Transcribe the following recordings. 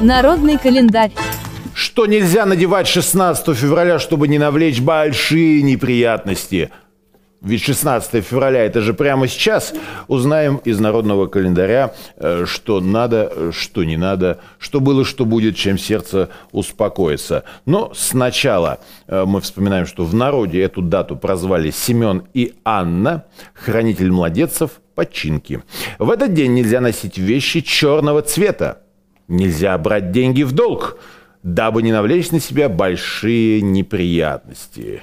Народный календарь. Что нельзя надевать 16 февраля, чтобы не навлечь большие неприятности? Ведь 16 февраля это же прямо сейчас. Узнаем из народного календаря, э, что надо, что не надо, что было, что будет, чем сердце успокоится. Но сначала э, мы вспоминаем, что в народе эту дату прозвали Семен и Анна, хранитель младенцев, починки. В этот день нельзя носить вещи черного цвета. Нельзя брать деньги в долг, дабы не навлечь на себя большие неприятности.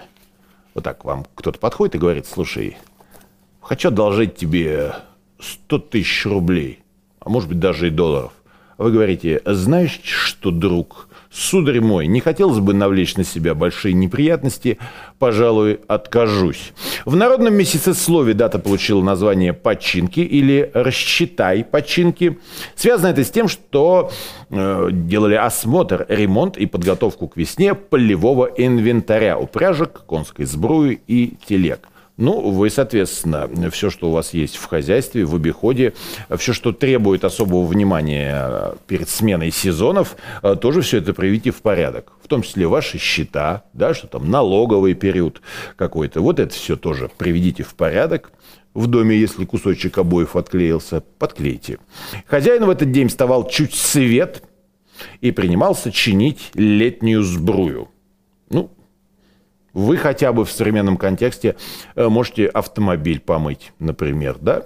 Вот так вам кто-то подходит и говорит, слушай, хочу одолжить тебе 100 тысяч рублей, а может быть даже и долларов. Вы говорите, знаешь что, друг, Сударь мой, не хотелось бы навлечь на себя большие неприятности, пожалуй, откажусь. В народном месяцеслове дата получила название «починки» или «рассчитай починки». Связано это с тем, что э, делали осмотр, ремонт и подготовку к весне полевого инвентаря, упряжек, конской сбруи и телег. Ну, вы, соответственно, все, что у вас есть в хозяйстве, в обиходе, все, что требует особого внимания э, перед сменой сезонов, э, тоже все это приведите в порядок. В том числе ваши счета, да, что там налоговый период какой-то. Вот это все тоже приведите в порядок. В доме, если кусочек обоев отклеился, подклейте. Хозяин в этот день вставал чуть свет и принимался чинить летнюю сбрую. Вы хотя бы в современном контексте э, можете автомобиль помыть, например, да?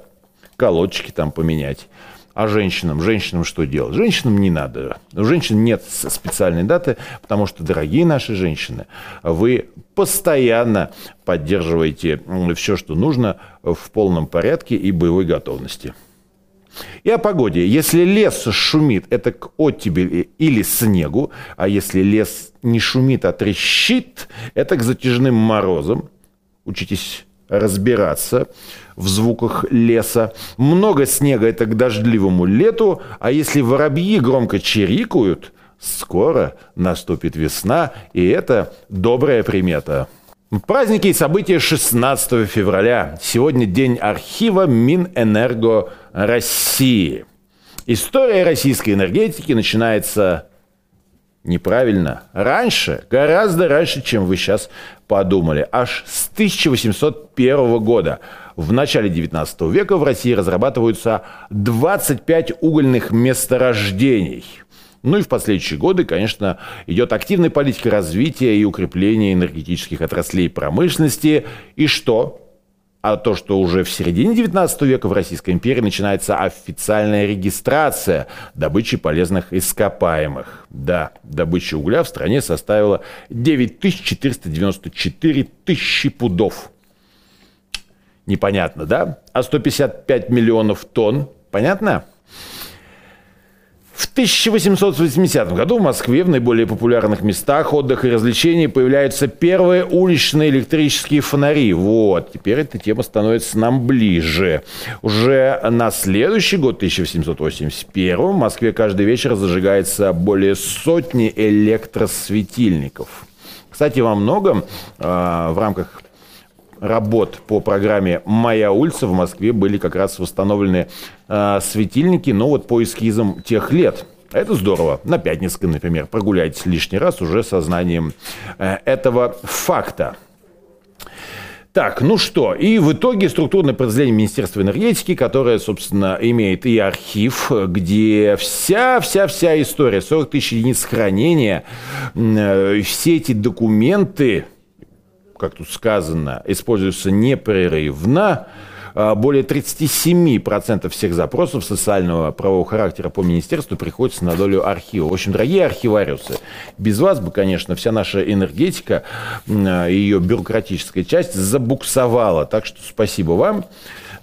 Колодочки там поменять. А женщинам? Женщинам что делать? Женщинам не надо. У женщин нет специальной даты, потому что, дорогие наши женщины, вы постоянно поддерживаете все, что нужно в полном порядке и боевой готовности. И о погоде. Если лес шумит, это к оттебели или снегу, а если лес не шумит, а трещит, это к затяжным морозам. Учитесь разбираться в звуках леса. Много снега – это к дождливому лету, а если воробьи громко чирикают, скоро наступит весна, и это добрая примета. Праздники и события 16 февраля. Сегодня день архива Минэнерго России. История российской энергетики начинается неправильно. Раньше, гораздо раньше, чем вы сейчас подумали. Аж с 1801 года. В начале 19 века в России разрабатываются 25 угольных месторождений – ну и в последующие годы, конечно, идет активная политика развития и укрепления энергетических отраслей промышленности. И что? А то, что уже в середине 19 века в Российской империи начинается официальная регистрация добычи полезных ископаемых. Да, добыча угля в стране составила 9494 тысячи пудов. Непонятно, да? А 155 миллионов тонн, понятно? В 1880 году в Москве в наиболее популярных местах отдыха и развлечений появляются первые уличные электрические фонари. Вот, теперь эта тема становится нам ближе. Уже на следующий год, 1881, в Москве каждый вечер зажигается более сотни электросветильников. Кстати, во многом э, в рамках работ по программе «Моя улица» в Москве были как раз восстановлены э, светильники, но вот по эскизам тех лет. Это здорово. На Пятницкой, например, прогуляйтесь лишний раз уже сознанием э, этого факта. Так, ну что, и в итоге структурное подразделение Министерства энергетики, которое, собственно, имеет и архив, где вся-вся-вся история, 40 тысяч единиц хранения, э, все эти документы, как тут сказано, используются непрерывно. А, более 37% всех запросов социального правового характера по министерству приходится на долю архива. В общем, дорогие архивариусы, без вас бы, конечно, вся наша энергетика, ее бюрократическая часть забуксовала. Так что спасибо вам.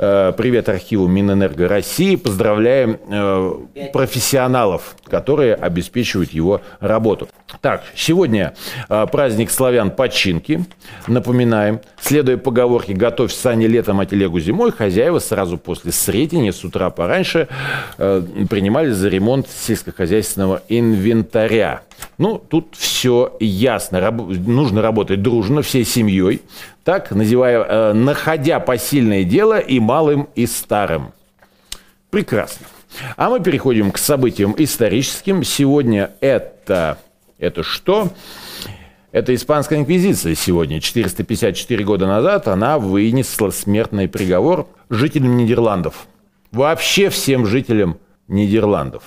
Э, привет архиву Минэнерго России. Поздравляем э, профессионалов, которые обеспечивают его работу. Так, сегодня э, праздник славян починки. Напоминаем, следуя поговорке «Готовь сани летом, а телегу зимой», хозяева сразу после Сретения с утра пораньше принимали за ремонт сельскохозяйственного инвентаря. Ну, тут все ясно. Раб- нужно работать дружно, всей семьей, так, называя, э, находя посильное дело и малым, и старым. Прекрасно. А мы переходим к событиям историческим. Сегодня это... Это что? Это испанская инквизиция сегодня. 454 года назад она вынесла смертный приговор жителям Нидерландов. Вообще всем жителям Нидерландов.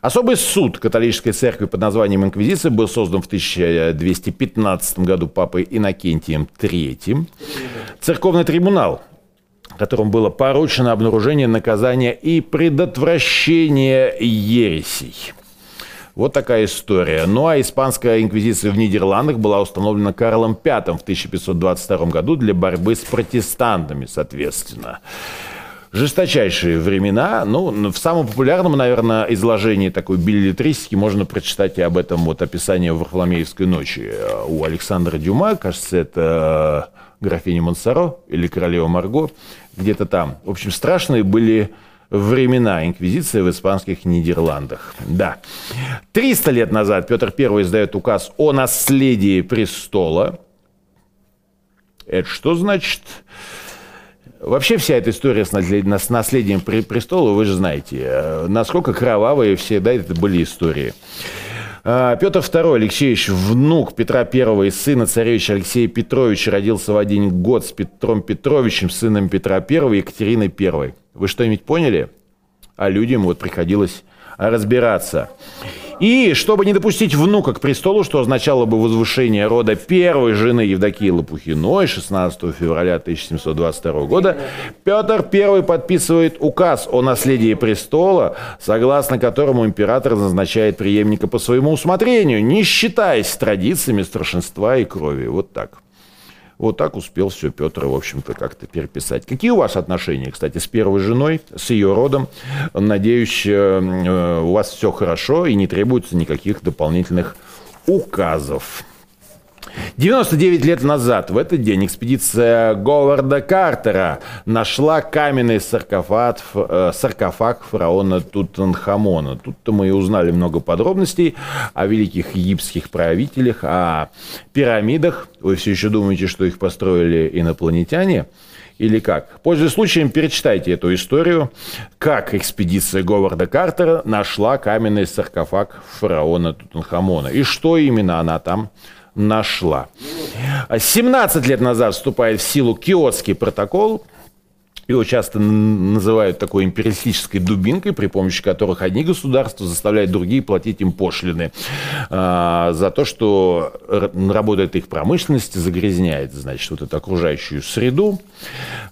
Особый суд католической церкви под названием Инквизиция был создан в 1215 году папой Иннокентием III. Церковный трибунал которому было поручено обнаружение, наказания и предотвращение ересей. Вот такая история. Ну а испанская инквизиция в Нидерландах была установлена Карлом V в 1522 году для борьбы с протестантами, соответственно. Жесточайшие времена. Ну, в самом популярном, наверное, изложении такой билетристики можно прочитать и об этом вот описание Варфоломеевской ночи у Александра Дюма. Кажется, это графиня Монсоро или королева Марго, где-то там. В общем, страшные были времена инквизиции в испанских Нидерландах. Да. 300 лет назад Петр I издает указ о наследии престола. Это что значит? Вообще вся эта история с наследием престола, вы же знаете, э, насколько кровавые все, да, это были истории. А, Петр II Алексеевич, внук Петра I и сына царевича Алексея Петровича, родился в один год с Петром Петровичем, сыном Петра I и Екатериной I. Вы что-нибудь поняли? А людям вот приходилось разбираться. И чтобы не допустить внука к престолу, что означало бы возвышение рода первой жены Евдокии Лопухиной 16 февраля 1722 года, Петр I подписывает указ о наследии престола, согласно которому император назначает преемника по своему усмотрению, не считаясь традициями старшинства и крови. Вот так. Вот так успел все Петр, в общем-то, как-то переписать. Какие у вас отношения, кстати, с первой женой, с ее родом? Надеюсь, э, э, у вас все хорошо и не требуется никаких дополнительных указов. 99 лет назад, в этот день, экспедиция Говарда Картера нашла каменный саркофаг, э, саркофаг фараона Тутанхамона. Тут-то мы и узнали много подробностей о великих египетских правителях, о пирамидах. Вы все еще думаете, что их построили инопланетяне? Или как? Пользуясь случаем, перечитайте эту историю, как экспедиция Говарда Картера нашла каменный саркофаг фараона Тутанхамона. И что именно она там нашла. 17 лет назад вступает в силу Киотский протокол, его часто называют такой империалистической дубинкой, при помощи которых одни государства заставляют другие платить им пошлины а, за то, что работает их промышленность, загрязняет, значит, вот эту окружающую среду.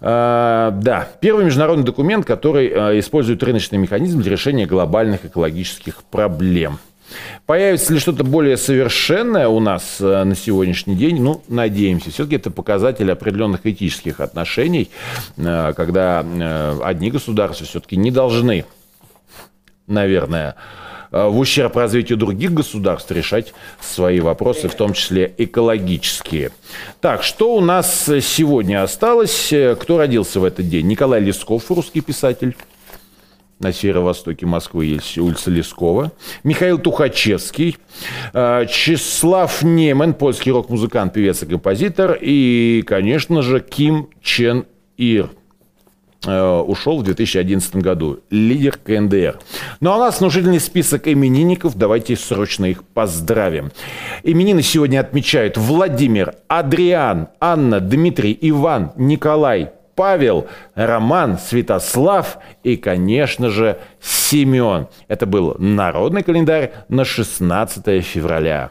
А, да, первый международный документ, который а, использует рыночный механизм для решения глобальных экологических проблем – Появится ли что-то более совершенное у нас э, на сегодняшний день? Ну, надеемся. Все-таки это показатель определенных этических отношений, э, когда э, одни государства все-таки не должны, наверное, в ущерб развитию других государств решать свои вопросы, в том числе экологические. Так, что у нас сегодня осталось? Кто родился в этот день? Николай Лесков, русский писатель на северо-востоке Москвы есть улица Лескова, Михаил Тухачевский, э, Числав Немен, польский рок-музыкант, певец и композитор, и, конечно же, Ким Чен Ир э, ушел в 2011 году, лидер КНДР. Ну а у нас внушительный список именинников, давайте срочно их поздравим. Именины сегодня отмечают Владимир, Адриан, Анна, Дмитрий, Иван, Николай, Павел, Роман, Святослав и, конечно же, Семен. Это был народный календарь на 16 февраля.